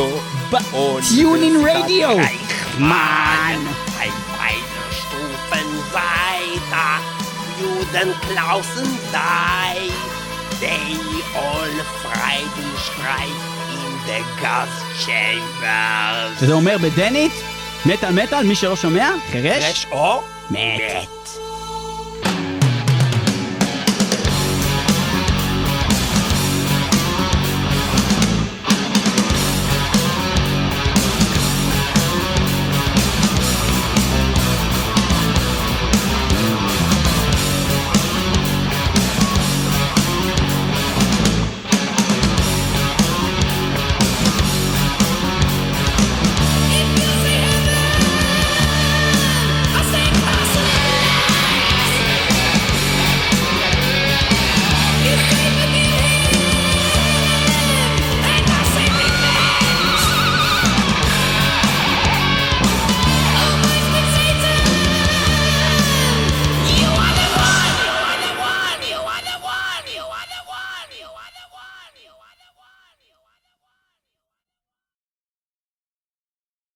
בטיונין רדיו. מן.
Klausen sei, they all Friday strife in the gas chambers.
שזה אומר בדנית, מטאל מטאל, מי שלא שומע, חירש,
or מת.